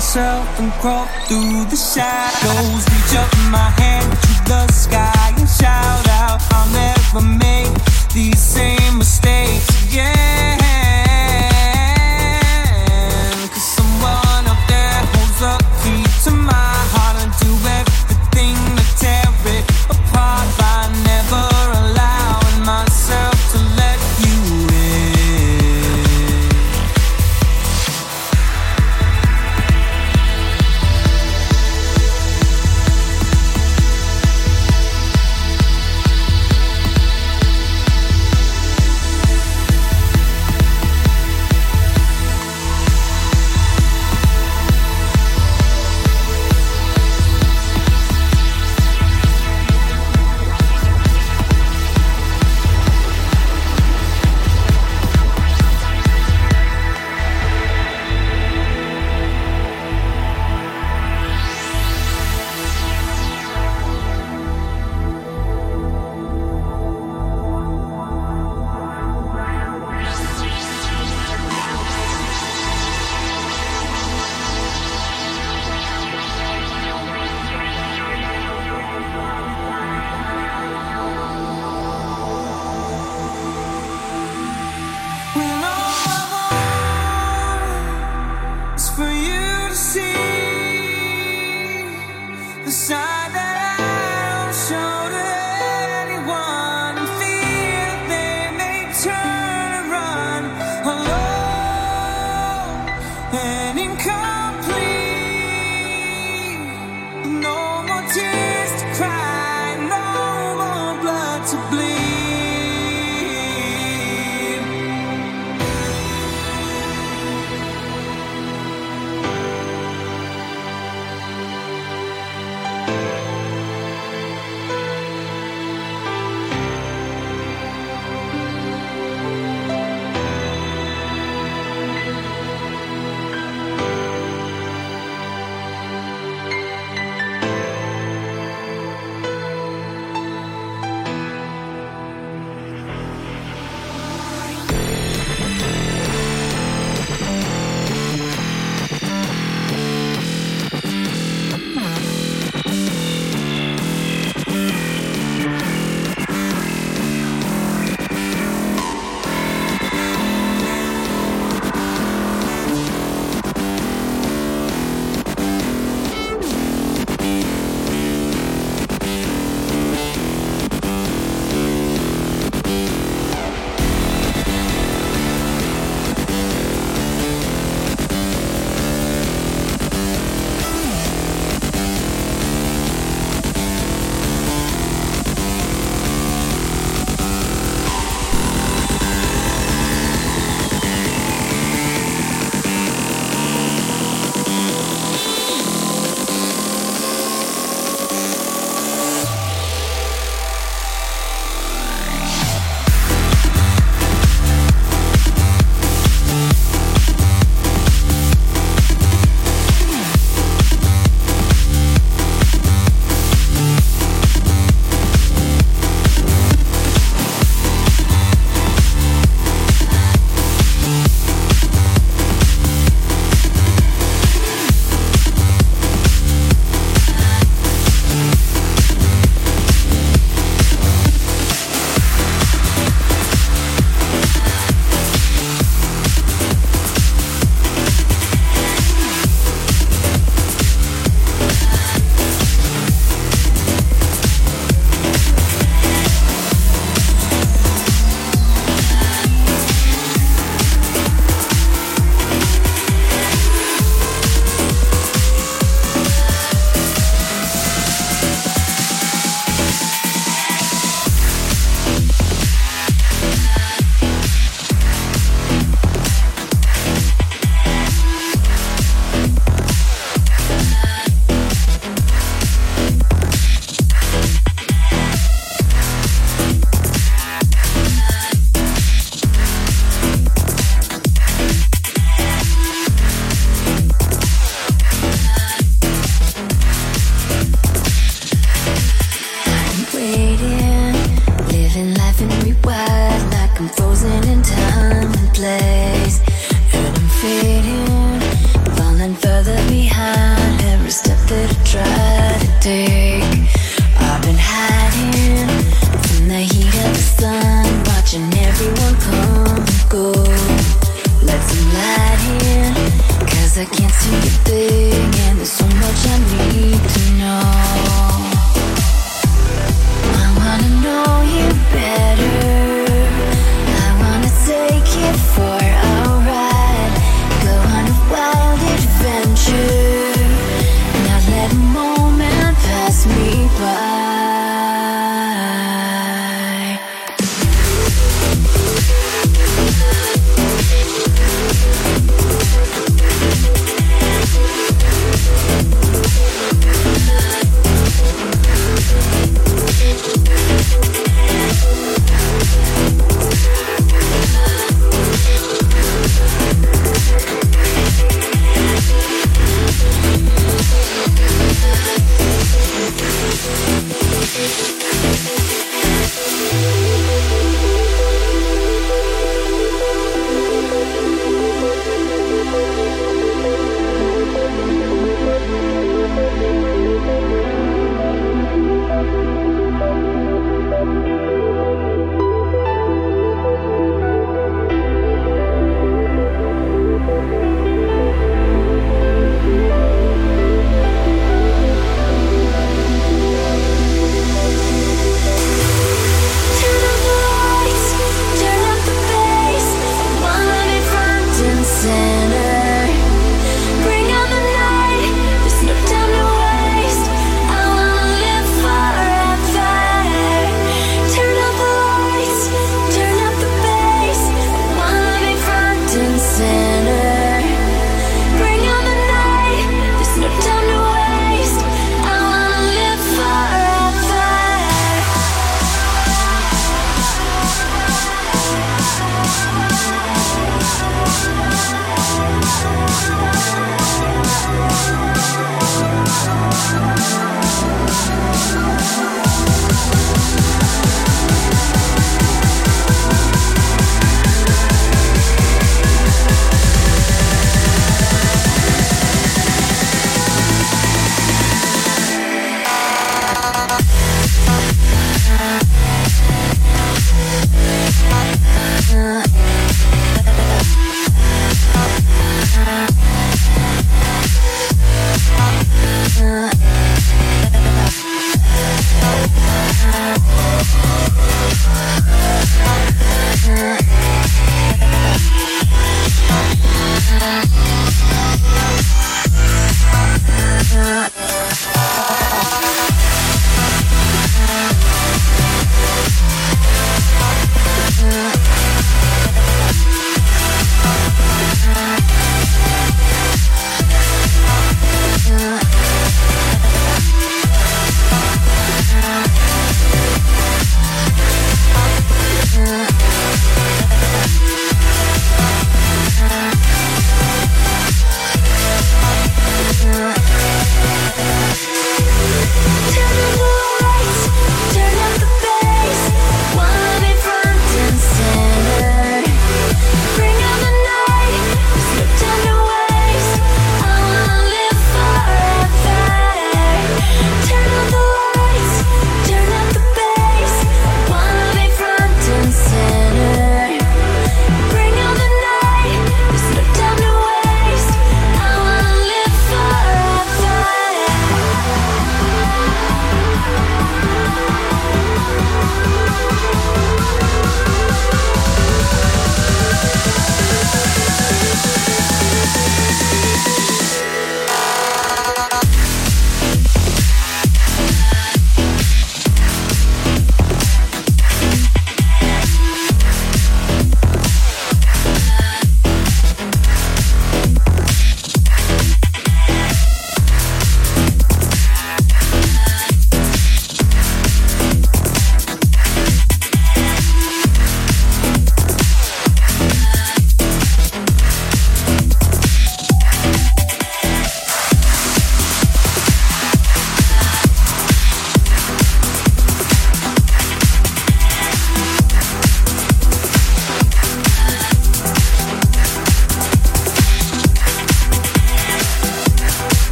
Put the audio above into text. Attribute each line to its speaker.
Speaker 1: myself and crawl through the shadows. Reach up my hand to the sky and shout out, I'll never make these same mistakes again.
Speaker 2: Yeah.